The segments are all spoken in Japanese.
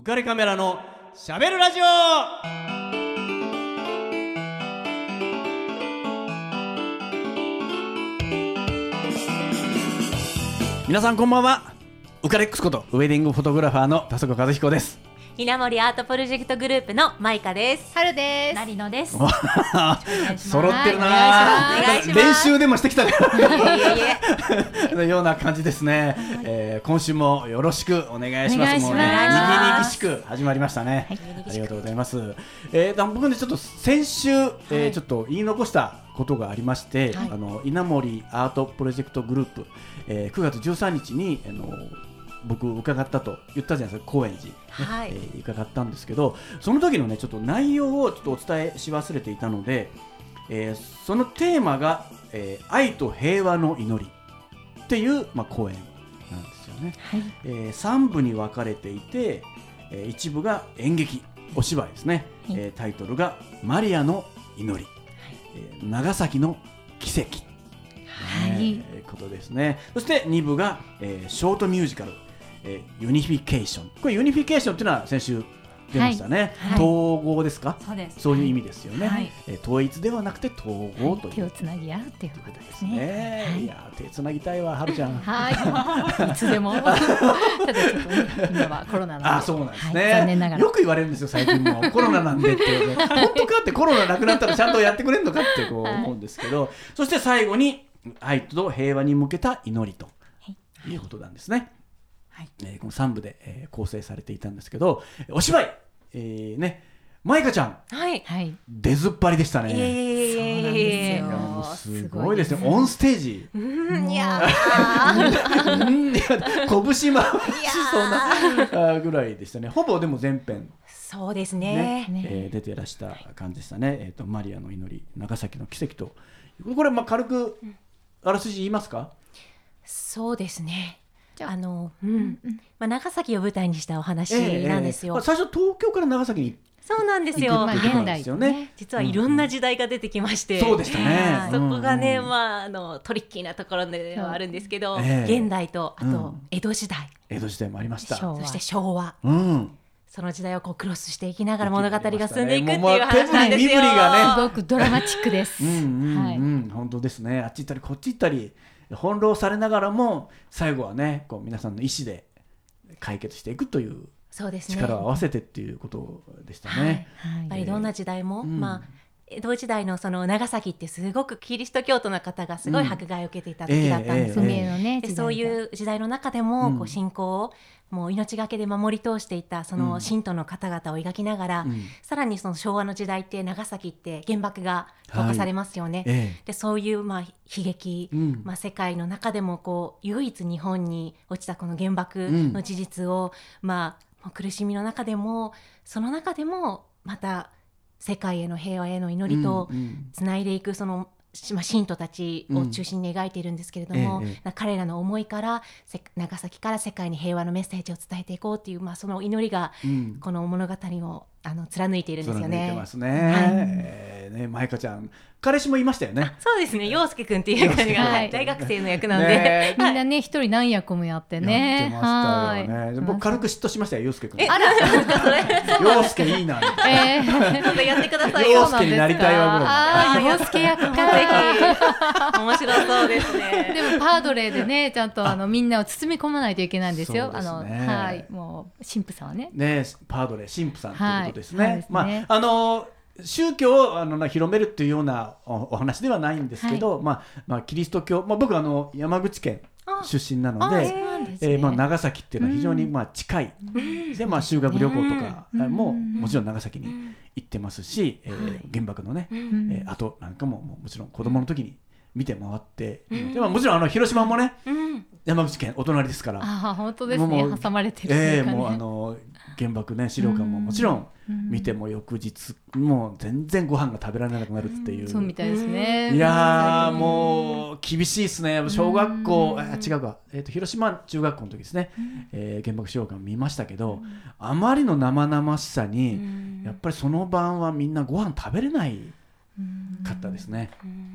浮かれカメラのしゃべるラジオ。皆さんこんばんは。ウカレックスことウェディングフォトグラファーの田坂和彦です。稲森アートプロジェクトグループのマイカです。春です。成野です。揃ってるな。お願いします。練習でもしてきたのような感じですね、えー今週もよろしくお願いします。お願いします。もうねにぎにぎしく始まりましたね、はいありがとうございます、えー、だ僕ねちょっと先週、えーはいちょっと言い残したことがありまして、はいあの稲森アートプロジェクトグループ、えー9月13日にあの僕伺ったと言ったじゃないですか高円寺、ねはい。えー伺ったんですけどその時のねちょっと内容をちょっとお伝えし忘れていたので、えーそのテーマが、えー愛と平和の祈り」っていう、まあ、公演なんですよね、はい。えー3部に分かれていて、えー一部が演劇お芝居ですね、はい。えータイトルが「マリアの祈り」えー長崎の奇跡」はい。ねえーことですね。そして2部が、えーショートミュージカル、えー unification これ unification っていうのは先週出ましたね、はい。統合ですか？そうです。そういう意味ですよね、はい。えー統一ではなくて統合という、手をつなぎ合うっていうことですね。ね、はい。い、や手つなぎたいわはるちゃん。はい。いつでも。ただちょっとね、今はコロナな。あそうなんですね、はい。残念ながら。よく言われるんですよ最近も。コロナなんでって本当かってコロナなくなったらちゃんとやってくれるのかってこうはい。思うんですけど、そして最後に愛と平和に向けた祈りとはい。いうことなんですね、はい。えーこの3部で、えー構成されていたんですけどお芝居、えー、ねマイカちゃん。はい。はい。出ずっぱりでしたね。そうなんですえよ。すすごいですすねオンステージ。うんいやうんいや拳回しそうなぐらいでしたね。ほぼでも全編。そうですね。ね。ね。えー出てらした感じでしたね、えー、とマリアの祈り長崎の奇跡と。これまあ軽くあらすじ言いますか、そうですね。あ。あの、うん、まあ長崎を舞台にしたお話ええなんですよ。まあ最初東京から長崎にそうなんです行よく。まあ現代ですよね実はいろんな時代が出てきまして、そうでしたね。はいそこがね、うんまああのトリッキーなところではあるんですけど、ええ。現代とあとうん。江戸時代、江戸時代もありました。そして昭和。うん。その時代をこうクロスしていきながら物語が進んでいくっていう話なんですよ。手振り身振りがすごくドラマチックです。うんうんはい。うん、本当ですね。あっち行ったりこっち行ったり翻弄されながらも最後はねこう皆さんの意思で解決していくというそうですね。力を合わせてっていうことでしたはいね。はいやっぱりどんな時代も、うんまあ江戸時代のその長崎ってすごくキリスト教徒の方がすごい迫害を受けていた時だったんですよ。ね。でそういう時代の中でも、うん。こう信仰をもう命がけで守り通していたそうん。の信徒の方々を描きながら、うん。さらにその昭和の時代って長崎って原爆が投下されますよね。えでそういうまあ悲劇、えうん。まあ、世界の中でもこう唯一日本に落ちたこの原爆の事実を、まあもう苦しみの中でもその中でもまた世界への平和への祈りとつないでいくその、しまあ、信徒たちを中心に描いているんですけれども、うん。ええ彼らの思いからせ長崎から世界に平和のメッセージを伝えていこうっていう、まあ、その祈りがうん。この物語をあの貫いているんですよ貫いてね。ますね。はいえーね、マイカちゃん、彼氏もいましたよね。そうですね、陽介くんっていう役が、はいはい大学生の役なので、ねみんなね、一人何役もやってやってね。ましたよね。はい僕軽く嫉妬しましたよ、洋介君。え、あら、それ、洋介いいな。えー今度やってください洋よ。介になりたいわぐらいああ、洋介役か。ぜひ、面白そうですね。でもパードレーでね、ちゃんとあのみんなを包み込まないといけないんですよ。あの、そうですねはい、もう神父さんはね。ね、パードレ神父さんということですね。はいそうですね。まあ、あの。宗教をあのな広めるっていうようなおお話ではないんですけど、まあまあキリスト教、まあ僕はあの山口県あ出身なのあで、ね。えーまあ長崎っていうのは非常にまあ近い、でまあ修学旅行とかうん。もうん。もちろん長崎に行ってますし、えーはい。原爆のね、うん。えーあとなんかももうもちろん子供の時に見て回って、でまあもちろんあの広島もねうん、山口県お隣ですから、ああ、本当ですね。もう。挟まれてるってええいうかね。もうあの原爆ね資料館ももちろんうん。見ても翌日もう全然ご飯が食べられなくなるっていう。そうみたいですね。いや。もう厳しいですね。小学校うん。あ違うか、えー、と広島中学校の時ですね、えー原爆資料館見ましたけど、あまりの生々しさに、やっぱりその晩はみんなご飯食べれないかったですね。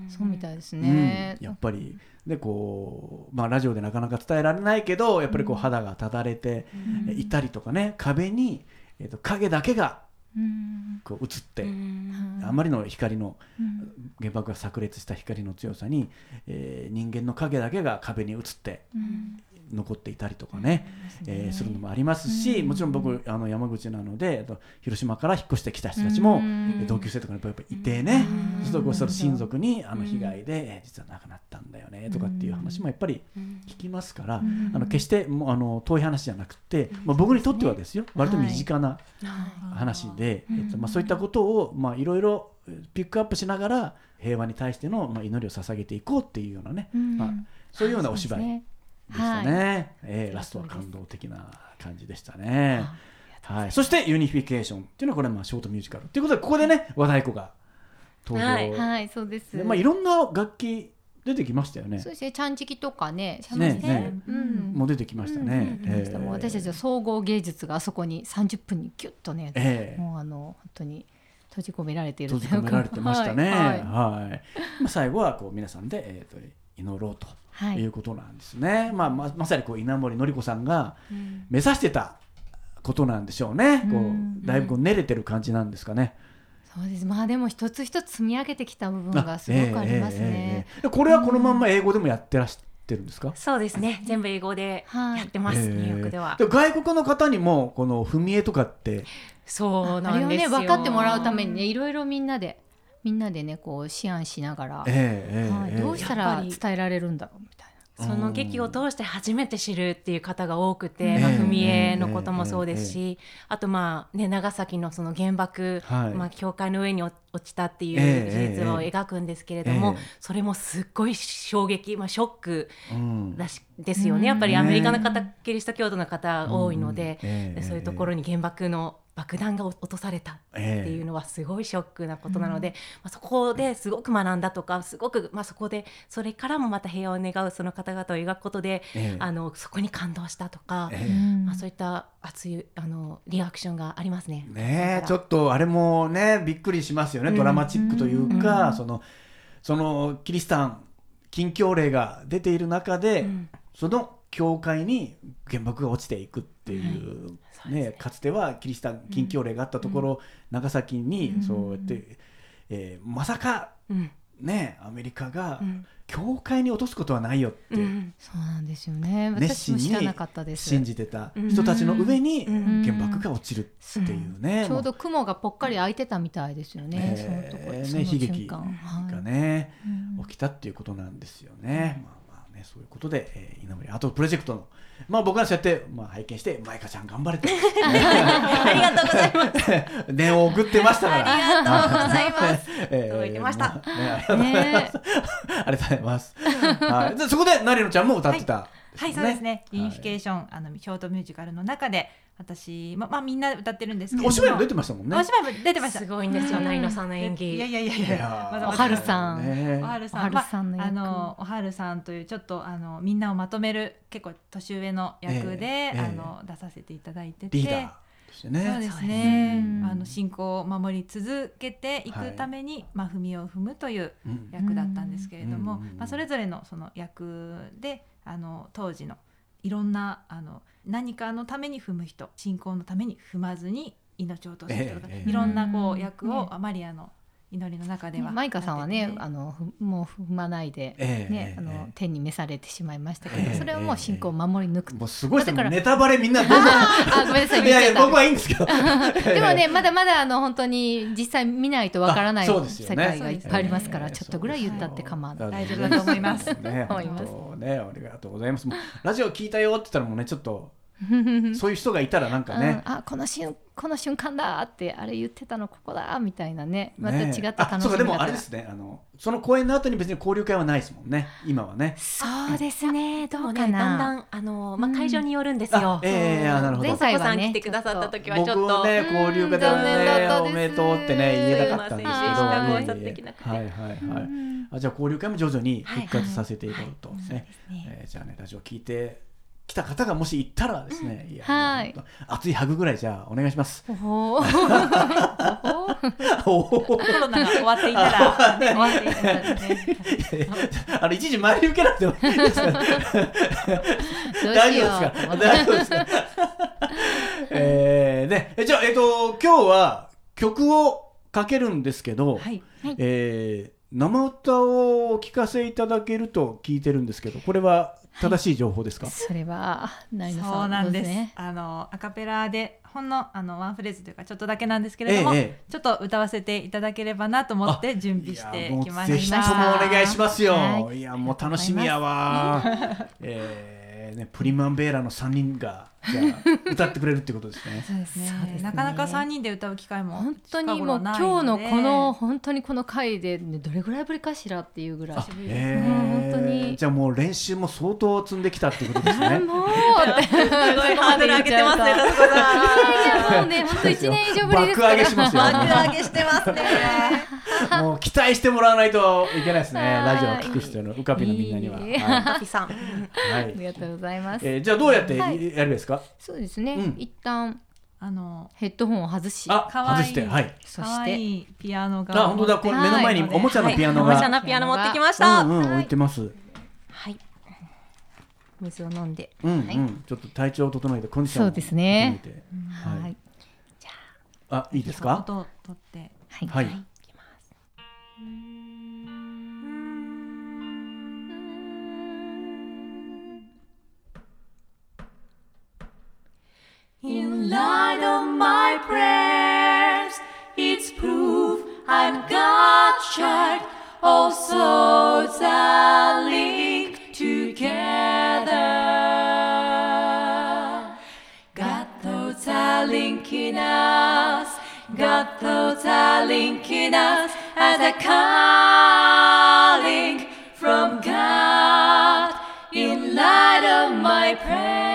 そうみたいですうん。ね。やっぱり。でこう、まあ、ラジオでなかなか伝えられないけどやっぱりこう肌がただれてうん。いたりとかね壁に、えー、と影だけがうん。こう映って、うん。あまりの光のうん原爆が炸裂した光の強さに、えー人間の影だけが壁に映ってうん残っていたりとかね、えーするのもありますし、うん。もちろん僕あの山口なので広島から引っ越してきた人たちも、うん。えー同級生とかやっぱりいてね、うん。そうするとこうその親族にあのうん。被害で、えー実は亡くなったんだよねとかっていう話もやっぱりうん。聞きますから、うん。あの決してもうあの遠い話じゃなくて、まあ、僕にとってはですよ。割と身近な話で、うん。えっとまあ、そういったことをまあいろいろピックアップしながら平和に対してのまあ祈りを捧げていこうっていうようなね、うん。まあ、そういうようなお芝居でしたね。はいえーラストは感動的な感じでしたね。はい、そして unification っていうのはこれはまあショートミュージカル。ということでここでね和太鼓が登場、はいはい、そうです。でまあ、いろんな楽器出てきましたよね。そう。ですね、ちゃんちきとかね、ねね。うん。もう出てきましたね。うんえー。もう私たちの総合芸術があそこに30分にギュッとね、ええ。もうあの本当に閉じ込められている。閉じ込められてましたね。は はい。い、はい。まあ、最後はこう皆さんで、えー、と祈ろうと。はいいうことなんですね。まあ、ままさにこう稲森のり子さんがうん目指してたことなんでしょうね。こうんうだいぶこう練れてる感じなんですかね。そうです。まあでも一つ一つ積み上げてきた部分がすごくありますね。ええええええこれはこのまんま英語でもやってらしてるんですか？そうですね全部英語ではいやってます、ええニューヨークではで外国の方にもこの踏み絵とかってそうあれをねなんですよ分かってもらうためにねいろいろみんなでみんなでねこう思案しながら、ええええはいええ。どうしたら伝えられるんだろうみたいな。その劇を通して初めて知るっていう方が多くて、ええまあ、踏み絵のこともそうですし、あとまあね長崎のその原爆、はい。まあ教会の上に落落ちたっていええう事実をええ描くんですけれども、ええ。それもすっごい衝撃、まあ、ショックうんだしですようん。ねやっぱりアメリカの方、ねキリスト教徒の方多いので,、うん。ええでそういうところに原爆の爆弾が落とされたっていうのはすごいショックなことなので、まあ、そこですごく学んだとかすごく、まあ、そこでそれからもまた平和を願うその方々を描くことで、ええ。あのそこに感動したとか、ええ。うんまあ、そういった熱いあのリアクションがありますね。ねえちょっとあれもねびっくりしますよね、うん。ドラマチックというか、うん。そのそのキリシタン禁教令が出ている中で、うん。その教会に原爆が落ちていくっていう、そうですね。かつてはキリシタン禁教令があったところ、長崎にうん。そうやって、えーまさかうん。ねアメリカがうん。教会に落とすことはないよって、うん。そうなんですよね。熱心に。信じてた人たちの上にうん。原爆が落ちるっていうね、ちょうど雲がぽっかり開いてたみたいですよね。ね悲劇がね、うん。起きたっていうことなんですよね。まあまあねそういうことで、えー、稲森あとプロジェクトのまあ僕はそうやってまあ拝見してマイカちゃん頑張れて ありがとうございます。念を送ってましたから。ありがとうございます。えー届いてましたもうねありがとうございます。ありがとうございます。はい。でそこで成野ちゃんも歌ってた、はい、そうですね。ユニフィーケーション、あのショートミュージカルの中で、私、ま、まあ、みんな歌ってるんですけれども。お芝居も出てましたもんね。お芝居も出てました。すごいんですよ、成野さんの演技。いやいやいやいや。いやーまだまだおはるさんねおはるさん、おはるさんの役まあ、あのおはるさんというちょっとあのみんなをまとめる結構年上の役で、あの出させていただいてて、リーダーとしてね。そうですねうん。あの信仰を守り続けていはいくために、まあ踏みを踏むといううん役だったんですけれども、うんまあそれぞれのその役であの当時のいろんなあの何かのために踏む人、信仰のために踏まずに命を落とす人とか、ええいろんなこううん役を、ねマリアの祈りの中ではマイカさんはねやっててあのふもう踏まないで、ええねあのええ天に召されてしまいましたけど、ええそれをもう信仰を守り抜く、もうすごいですネタバレみんなどうぞ。あごめんなさいい言っちゃった。やいや僕はいいんですけど。でもねまだまだあの本当に実際見ないとわからないあそうですよ世ね界がいっぱいありますから、ええちょっとぐらい言ったって構わない。大丈夫だと思います。ね、思います。ね、ありがとうございます。もうラジオ聞いたよって言ったらもうね、ちょっと そういう人がいたらなんかね。うん。あこの瞬この瞬間だってあれ言ってたのここだみたいなね。またね違った楽しみあそうかでも方あれですね。あのその公演の後に別に交流会はないですもんね今はね。そうですね。どうかな、だんだんあの、まあ、うん会場によるんですよ。あええあなるほど。前回はね来てくださった時はちょっと。ねうん。交流会でね。おめでとうってね言えなかったんですけど。はいはいはい、うん。あじゃあ交流会も徐々に復活させていこうと、はいねそうですねえーじゃあねラジオ聞いて来た方がもし行ったらですね、いやはい。熱いハグぐらいじゃあお願いします。コロナが終わっていたら、ね、終わっていたらね。あの一時前に受けなくてもいいですか？ど う大丈夫ですか？大丈夫ですか？えー、ねえじゃあえっ、と今日は曲をかけるんですけど、はい。えー生歌をお聞かせいただけると聞いてるんですけどこれは正しい情報ですか、それは成野さんそうなんです。ねあのアカペラでほんのあのワンフレーズというかちょっとだけなんですけれども、えええちょっと歌わせていただければなと思って準備してきまいやもうぜひとした。もお願いしますよ、、はい。やもう楽しみやわ。えーね、プリマンベーラの3人がじゃあ歌ってくれるってことですね。そうですね。そうですね。なかなか三人で歌う機会も本当に近もう今日のでこの本当にこの回で、ね、どれぐらいぶりかしらっていうぐらい。えー。もう本当に。じゃあもう練習も相当積んできたってことですね。もうすごいハードル上げてますね、もうね本当一年以上ぶりですから。爆上げしますよ。爆上げしてますね。もう期待してもらわないといけないですね。はい。ラジオを聞く人のウカピのみんなには、いいはカピさん。いはい。ありがとうございます、えーじゃあどうやってやはい。るんですか、そうですね、うん。一旦あのヘッドホンを外しあ外してはい。そ可してピアノがあ本当だ。これはい目の前におもちゃのピアノが、おもちゃのピアノ持ってきました。うんうん置いてます。はい。水を飲んで。うんうん、はい。ちょっと体調を整えてコンディションをそうですね。はい、はい。あ。いいですか？音を取って。はい。はい In light of my prayers, it's proof I'm God's child. All souls are linked together. God thoughts are linking us. God thoughts are linking us as a calling from God in light of my prayers.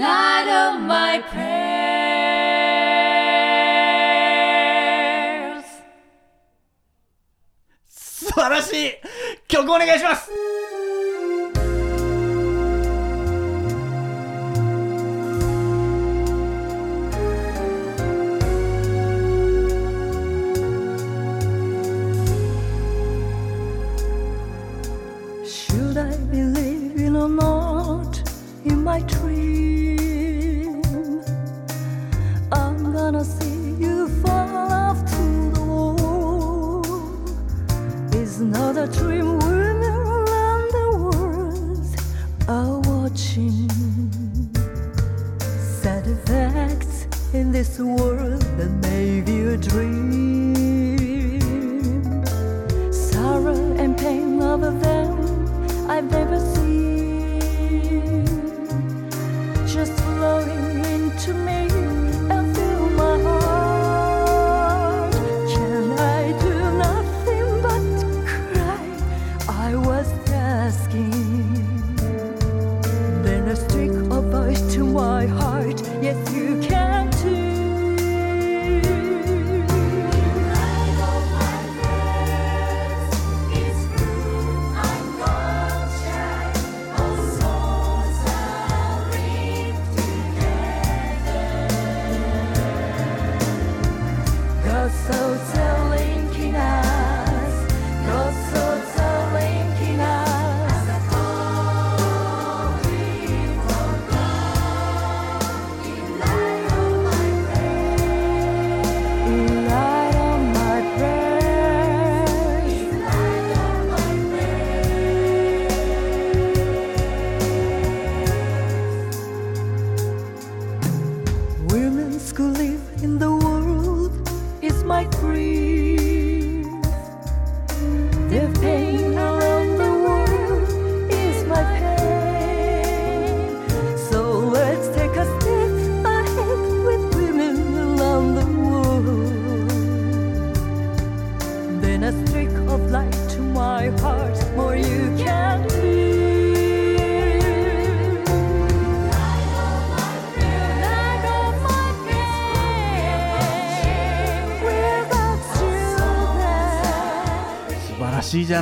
In light of my prayers. 素晴らしい曲お願いします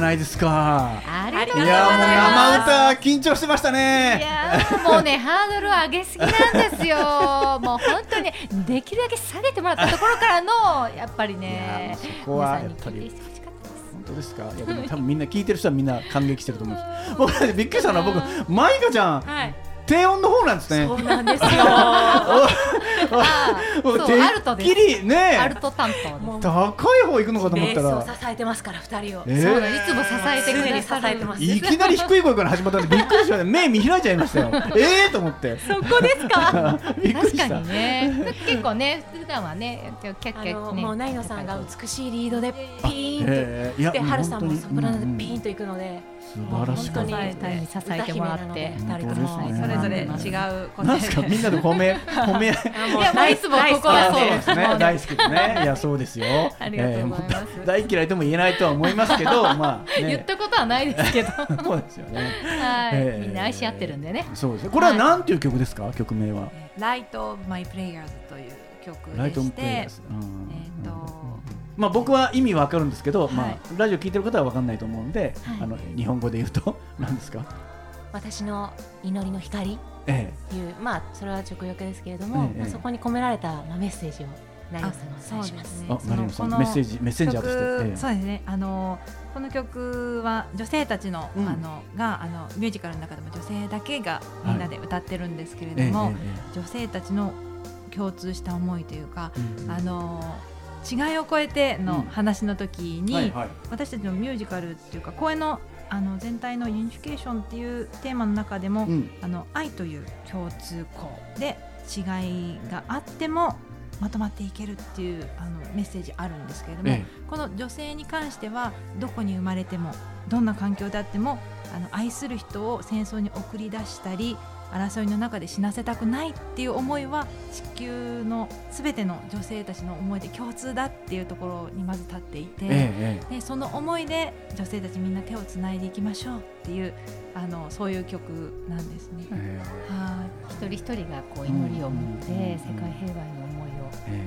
ないですか。ありとうございいやもうます生歌緊張してましたいねもうねハードルを上げすぎなんですよ。もう本当にできるだけ下げてもらったところからのやっぱりねいやそこはやっぱり当ですか？いやでも多分みんな聞いてる人はみんな感激してると思います。僕びっくりしたのは僕マイカちゃん。はい低音の方なんですね。そうなんですよ。あー僕そうアルトです。きりね。アルト担当高い方行くのかとベ思ったら。ースを支えてますから二人を。えー。そうだいつも支えてく常に支えてます。いきなり低い声から始まったんでびっくりしました。目見開いちゃいましたよ。ええと思って。そこですか？びっくりした。確かにね。結構ね普段はねキャッキャあッねのもうナイノさんが美しいリードでピーンと。えー。いやで、ハルさんもソプラノでピーンといくので、素晴らしかった。に支えてもらって。二人ともねそれぞれ違う答なんですか？みんなで褒め褒めいやもういつもここはそう。ですね。大好きですね。いやそうですよ。ありがとうございます。え大嫌いとも言えないとは思いますけどまあね。言ったことはないですけど。はそうですよね。い、えーみんな愛し合ってるんでね。そうですね。これはなんていう曲ですか？曲名は。ライト・オブ・マイ・プレイヤーズという曲ライトオンでして。プレイヤーズうん。えーとまあ僕は意味わかるんですけど、はい。まあラジオ聞いてる方はわかんないと思うんで、はい。あの日本語で言うと 何ですか？私の祈りの光？いう、まあそれは直訳ですけれども、ええまあ、そこに込められた、まあ、メッセージをナイノさんがお伝えします。メッセージメッセンジャーとして。曲ええ。そうですね。あのこの曲は女性たちの,、うん。あのがあのミュージカルの中でも女性だけがみんなで歌ってるんですけれども、女性たちの共通した思いというか、ええええあの違いを超えての話の時に、はいはい。私たちのミュージカルっていうか公演のあの全体のユニフィケーションっていうテーマの中でも、うん。あの愛という共通項で違いがあってもまとまっていけるっていうあのメッセージあるんですけれども、え。この女性に関してはどこに生まれてもどんな環境であってもあの愛する人を戦争に送り出したり争いの中で死なせたくないっていう思いは地球のすべての女性たちの思いで共通だっていうところにまず立っていて、ええでその思いで女性たちみんな手をつないでいきましょうっていうあのそういう曲なんですね。ええ。は一人一人がこう祈りを持ってうん世界平和への思いをえ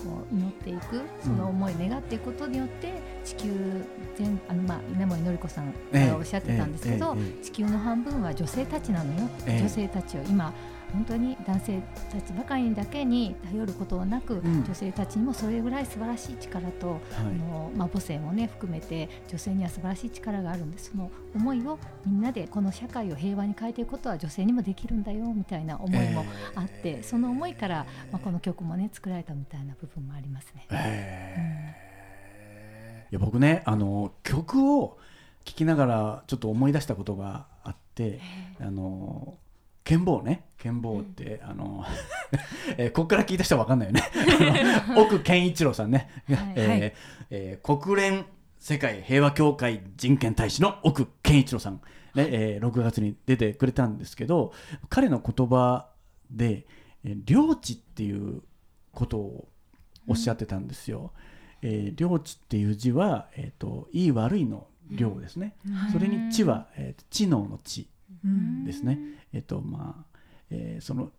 あのこう祈っていくその思い願っていくことによって地球全あのまあ稲森のり子さんえがおっしゃってたんですけどええええ地球の半分は女性たちなのよ。ええ。女性たちを今本当に男性たちばかりだけに頼ることはなく、ん。女性たちにもそれぐらい素晴らしい力と、あはい。のまあ、母性もね含めて女性には素晴らしい力があるんでその思いをみんなでこの社会を平和に変えていくことは女性にもできるんだよみたいな思いもあって、その思いから、まあ、この曲もね作られたみたいな部分もありますね。ええいや僕ねあの曲を聴きながらちょっと思い出したことがあって、あの剣棒ね。剣棒って、あの、えーここから聞いた人は分かんないよね。奥健一郎さんね、はい。えーえー国連世界平和協会人権大使の奥健一郎さん、ねえー6月に出てくれたんですけど彼の言葉で「えー領地」っていうことをおっしゃってたんですよ。えー領地っていう字は、えー、といい悪いの領ですね。それに知は、えーと知能の知うん。ですね。えっとまあ、えーその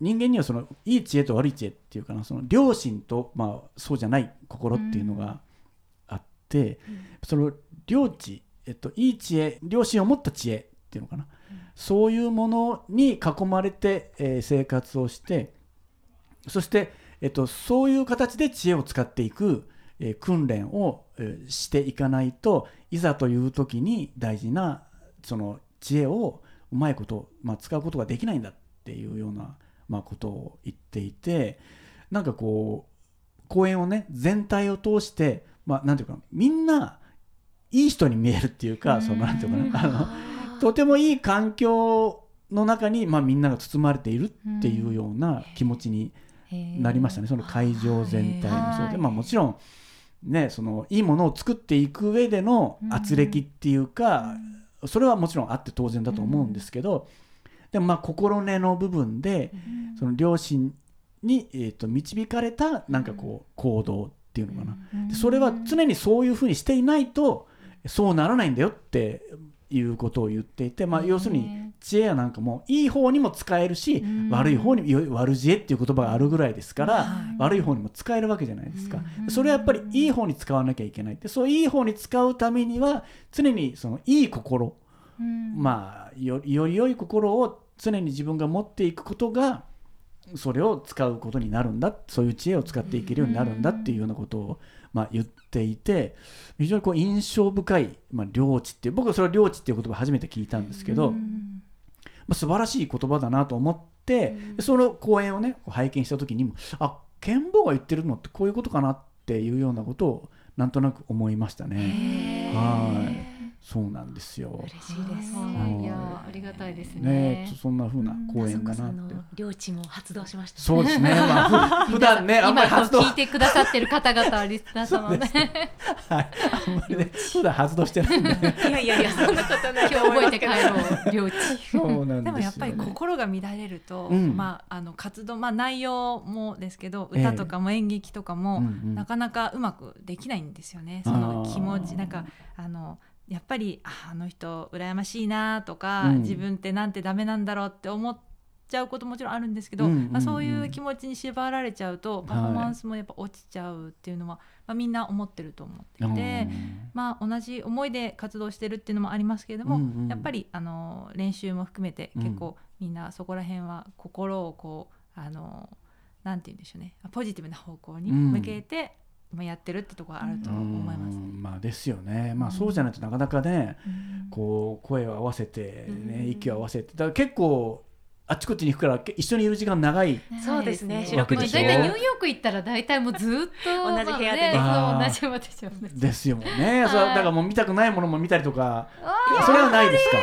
人間にはそのいい知恵と悪い知恵っていうかなその良心と、まあ、そうじゃない心っていうのがあって、その良知、えっと、いい知恵良心を持った知恵っていうのかな、そういうものに囲まれて、えー生活をしてそして、えっと、そういう形で知恵を使っていく、えー訓練を、えーしていかないといざという時に大事なその知恵をうまいこと、まあ、使うことができないんだっていうような、まあ、ことを言っていてなんかこう講演をね全体を通して、まあ、なんていうかみんないい人に見えるっていうかそのなんていうかな あのとてもいい環境の中に、まあ、みんなが包まれているっていうような気持ちになりましたね、その会場全体もそうで、はい。まあ、もちろん、ね、そのいいものを作っていく上での圧力っていうか、それはもちろんあって当然だと思うんですけど、でもまあ心根の部分で、その両親に、えー、と導かれたなんかこう行動っていうのかな、でそれは常にそういうふうにしていないとそうならないんだよっていうことを言っていて、まあ、要するに知恵やなんかもいい方にも使えるし、うん。悪い方によ悪知恵っていう言葉があるぐらいですから、はい。悪い方にも使えるわけじゃないですか、うん。それはやっぱりいい方に使わなきゃいけないでそういい方に使うためには常にそのいい心、うん。まあよより良い心を常に自分が持っていくことがそれを使うことになるんだ。そういう知恵を使っていけるようになるんだっていうようなことを、まあ、言っていて非常にこう印象深い、まあ、領地っていう僕はそれは領地っていう言葉初めて聞いたんですけど、うん。まあ、素晴らしい言葉だなと思って、でその講演をね拝見した時にもあ剣坊が言ってるのってこういうことかなっていうようなことをなんとなく思いましたね。はいそうなんですよ。嬉しいです。はいいやありがたいですねねそんな風な講演だそなって。領地も発動しました。そうですね。まあ、ふ 普段ね、あんまり今発動、聞いてくださってる方々はリスナー様ねはい、あんまりね、普段発動してないんでね。いやいやいや、そんなことない今日覚えて帰ろう領地そうなんですよ、ね。でもやっぱり心が乱れると、うんまああの活動まあ内容もですけどええ歌とかも演劇とかも、なかなかうまくできないんですよね。そあのー気持ちなんかあのやっぱりああの人羨ましいなとか、うん。自分ってなんてダメなんだろうって思っちゃうこともちろんあるんですけど、うんうんうん。まあ、そういう気持ちに縛られちゃうとパフォーマンスもやっぱ落ちちゃうっていうのは、まあ、みんな思ってると思っていて。まあ、同じ思いで活動してるっていうのもありますけれども、うんうん。やっぱりあの練習も含めてうん。結構みんなそこら辺は心をこうあのなんて言うんでしょうねポジティブな方向に向けて、まあ、やってるってとこあるとうん。思います。うんまあですよね。まあそうじゃないとなかなかね、うん。こう声を合わせてね、うん。息を合わせて、だから結構あっちこっちに行くからけ一緒にいる時間長い。そうですね。大体ニューヨーク行ったら大体もうずっと同じ部屋でねまあねあーそう同じ部屋で。しょですよね。そうだからもう見たくないものも見たりとか、あそれはないですか？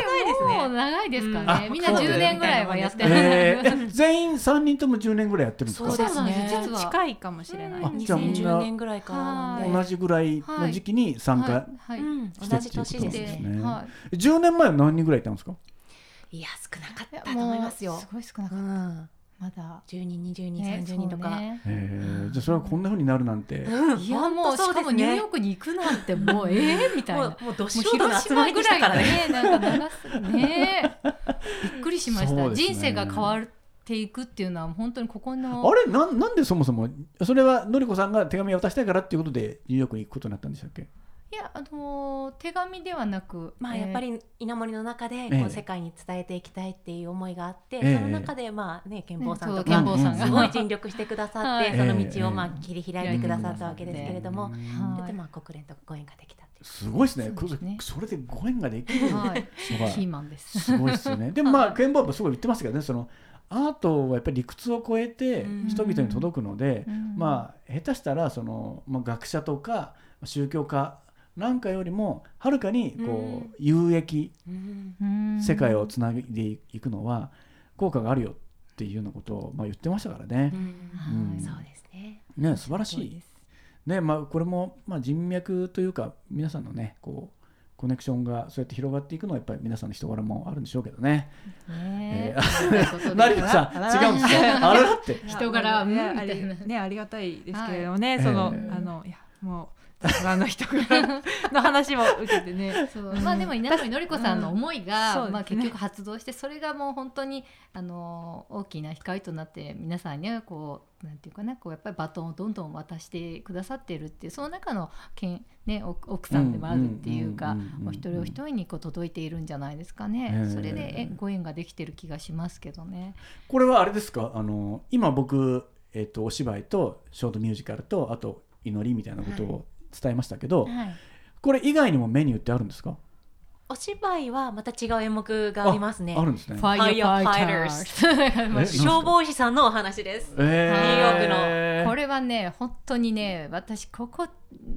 もうね。長いですからね、うんみんなあそう10年ぐらいはやってる、えー、え全員三人とも10年ぐらいやってるんですか？そうですね。そうなんです実は近いかもしれない。あですじゃあみんな2010年ぐらいから。同じぐらいの時期に参加。して同じ年ですね。いうことね。は10年前は何人ぐらいいたんですか？いや、少なかっい、たと思いますよ。すごい少なかうった、ん、まだ、10人、20人、ね30人とか。ね。えー、じゃあそれはこんな風になるなんて。うん。いやもうしかもニューヨークに行くなんてもうええみたいな。もうどもう素人の広集まりでし島ぐらいたからね。ねなんか流す。ねびっくりしました、人生が変わっていくっていうのは本当にここのあれなんなんでそもそもそれはのりこさんが手紙を渡したいからっていうことでニューヨークに行くことになったんでしたっけ？いやあのー手紙ではなくまあ、やっぱり稲森の中でええ。こう世界に伝えていきたいっていう思いがあって、ええ。その中でまあね健坊さんとか健坊さんが。すごい尽力してくださって、はい。その道をまあええ切り開いてくださったわけですけれども、うんはいでまあ国連とご縁ができた。すごいですね。そうですね。それでご縁ができる。はい。のがキーマンです。すごいですよね。でもまあケンボーもすごい言ってましたけどね。そのアートはやっぱり理屈を超えてうん。人々に届くので、うん。まあ下手したらその、まあ、学者とか宗教家なんかよりもはるかにこう有益世界をつないでいくのは効果があるよっていうようなことをまあ言ってましたからね。う。ん。うん。そうですね。ね素晴らしい。ねまあ、これも、まあ、人脈というか皆さんのねこうコネクションがそうやって広がっていくのはやっぱり皆さんの人柄もあるんでしょうけどね。ねえ。ーそういうことで成田さん違うんですか？あれだって。人柄ねうんありみたいな。ねありがたいですけれどもね、はい。その、ええあのいやもうあの人柄の話も受けてね。そう。まあでも稲森のり子さんの思いが、うん。まあ、結局発動してそれがもう本当にあの大きな光となって皆さんにはこうなんていうかなこうやっぱりバトンをどんどん渡してくださっているっていうその中のけん、ね、お奥さんでもあるっていうかお一人お一人にこう届いているんじゃないですかね、ええそれでえご縁ができてる気がしますけどね。これはあれですかあの今僕、えっとお芝居とショートミュージカルとあと祈りみたいなことを伝えましたけど、はい。これ以外にもメニューってあるんですか？お芝居はまた違う演目がありますねあ。るんですね。Firefighters え 消防士さんのお話です。えニューヨークのこれはね本当にね私ここ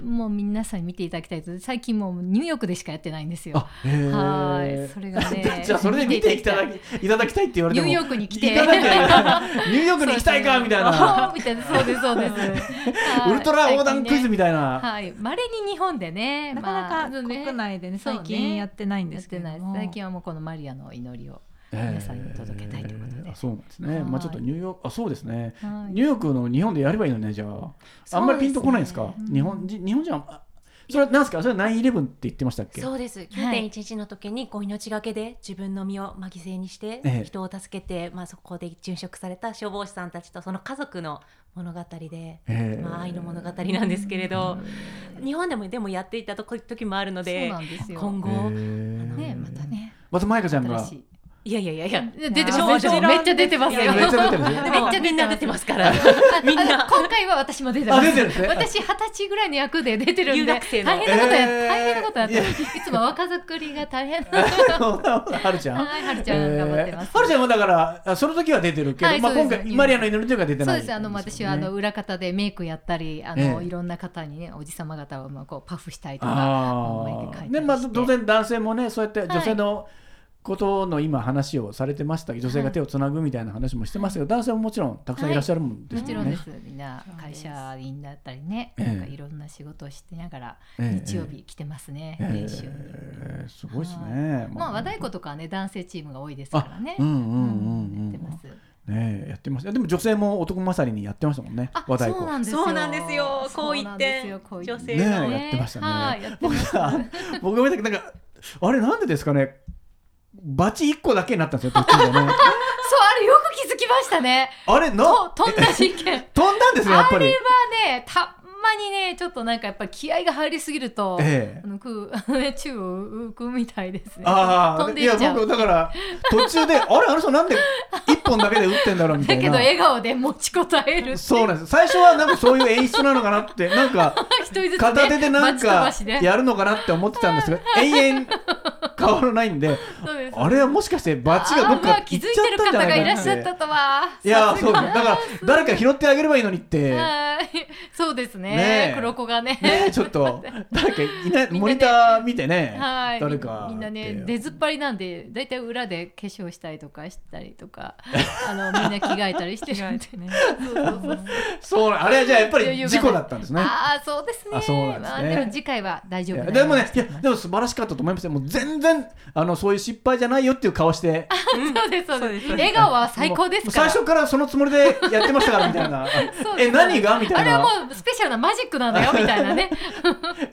もう皆さんに見ていただきたいと最近もうニューヨークでしかやってないんですよ。はい。それがね じゃあそれで見ていただきいただきたいって言われてもニューヨークに来てニューヨークに行きたいかみたいなみたいな。そうですそうです。はい。ウルトラ横断クイズみたいな、はい、稀に日本でね、なかなまか国内でね最近やってないんですけれども。最近はもうこのマリアの祈りを。えー皆さんに届けたいということで。あそうですね、はい。まあちょっとニューヨークあそうですね。はい。ニューヨークの日本でやればいいのねじゃあ。あんまりピンとこないんですか？日本人日本人はあそれなんですか？それ9-11って言ってましたっけ？そうです。9.11の時にこう命がけで自分の身をまあ犠牲にしてええ。人を助けて、まあ、そこで殉職された消防士さんたちとその家族の物語で、ええ。まあ、愛の物語なんですけれど日本でもでもやっていたとこ時もあるので今後、ねまたね。またマイカちゃんがいいやいやいやいや出てますもちろんめっちゃ出てますよ。いやいやめっちゃ出てるねめっちゃみんな出てますから。みんな。今回は私も出てます。私二十歳ぐらいの役で出てるんで留学生の大変なことや、えー。大変なことやってるいや。いつも若作りが大変。なはるちゃん。はいはるちゃん頑張ってます、えー。はるちゃんもだからあその時は出てるけど、まあ、今回マリアの祈りというか出てないそうですあの私はあの裏方でメイクやったりあの、ええいろんな方にねおじさま方をまあこうパフしたりとかあ毎回書いたりあねまあして当然男性もねそうやって女性のことの今話をされてました女性が手をつなぐみたいな話もしてましたけど男性ももちろんたくさんいらっしゃるもんですよねもちろんです。みんな会社員だったりね、ええなんかいろんな仕事をしてながらええ日曜日来てますね、ええ練習に。えーすごいですね。まあ和太鼓とかはね男性チームが多いですからね。あうんうんうんうんやってます。ねえやってます。でも女性も男勝りにやってましたもんね。あ、和太鼓。そうなんですよ。そうなんですよこう言って女性のねえやってましたねはい、やってます。僕さ、僕が見た時なんかあれなんでですかね？バチ一個だけになったんですよ 途中でね。そうあれよく気づきましたね。あれなと飛んだ事件。飛んだんですねやっぱり。あれはねたまにねちょっとなんかやっぱり気合が入りすぎると、ええ。あのく ね宙を浮くみたいですね。ああいや飛んでいっちゃう。僕だから途中で あれあの人なんで一本だけで打ってんだろうみたいな。だけど笑顔で持ちこたえるそうなんです。最初はなんかそういう演出なのかなってなんか 片手でなんかやるのかなって思ってたんですが永遠変わらないんであれはもしかしてバチがどっかあ気づい行っちゃったんじてる方がゃないかなっいらっしゃってたとは。いやそう。だから誰か拾ってあげればいいのにって。はい。そうですねね。え黒子がね。ねちょっと 誰かいないモニター見てね。はい、誰か。みんなね出ずっぱりなんでだいたい裏で化粧したりとかしたりとか あのみんな着替えたりしてるんで。ね。そうそうそう。そうあれはじゃあやっぱり事故だったんですね。ああそうですね。あそうなんですね。まあ、でも次回は大丈夫でもねいやでも素晴らしかったと思いますよ。もう全然あのそういう失敗じゃないよっていう顔して。そうですそうです。そうです。笑顔は最高です最初からそのつもりでやってましたからみたいな。え何が？みたいな。あれはもうスペシャルなマジックなんだよ みたいなね。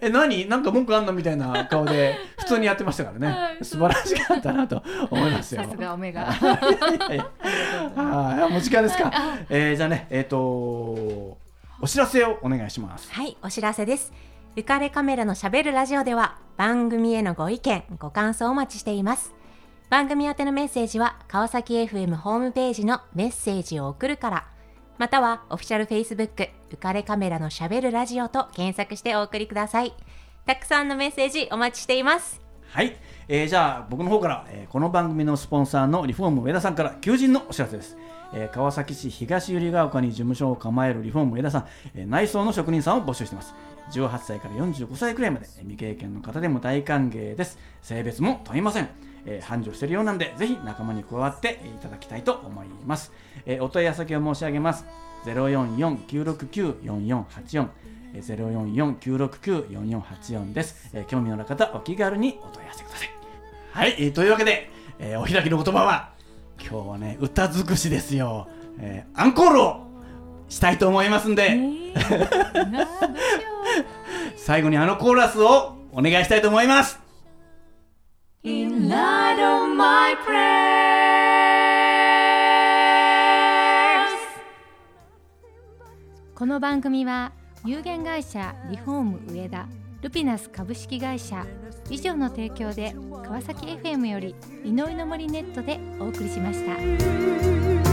え何？なんか文句あんの？みたいな顔で普通にやってましたからね、はい。素晴らしかったなと思いますよ。さすがオメガいやいやはい。もう時間ですか、えーじゃあねえっ、とお知らせをお願いします。はい、お知らせです。浮かれカメラのしゃべるラジオでは番組へのご意見、ご感想をお待ちしています。番組宛てのメッセージは川崎 FM ホームページのメッセージを送るから、またはオフィシャル Facebook 浮かれカメラのしゃべるラジオと検索してお送りください。たくさんのメッセージお待ちしています。はい、えーじゃあ僕の方から、えーこの番組のスポンサーのリフォーム上田さんから求人のお知らせです、えー川崎市東百合ヶ丘に事務所を構えるリフォーム上田さん、えー内装の職人さんを募集しています。18歳から45歳くらいまで未経験の方でも大歓迎です。性別も問いません。えー繁盛しているようなんでぜひ仲間に加わってえーいただきたいと思います、えーお問い合わせ先を申し上げます。044-969-4484 044-969-4484です、えー興味のある方お気軽にお問い合わせください。はい、えーというわけで、えーお開きの言葉は今日はね歌尽くしですよ、えーアンコールをしたいと思いますんで、最後にあのコーラスをお願いしたいと思います not of my prayers この番組は有限会社リフォーム上田ルピナス株式会社以上の提供で川崎 FM より祈りの森ネットでお送りしました。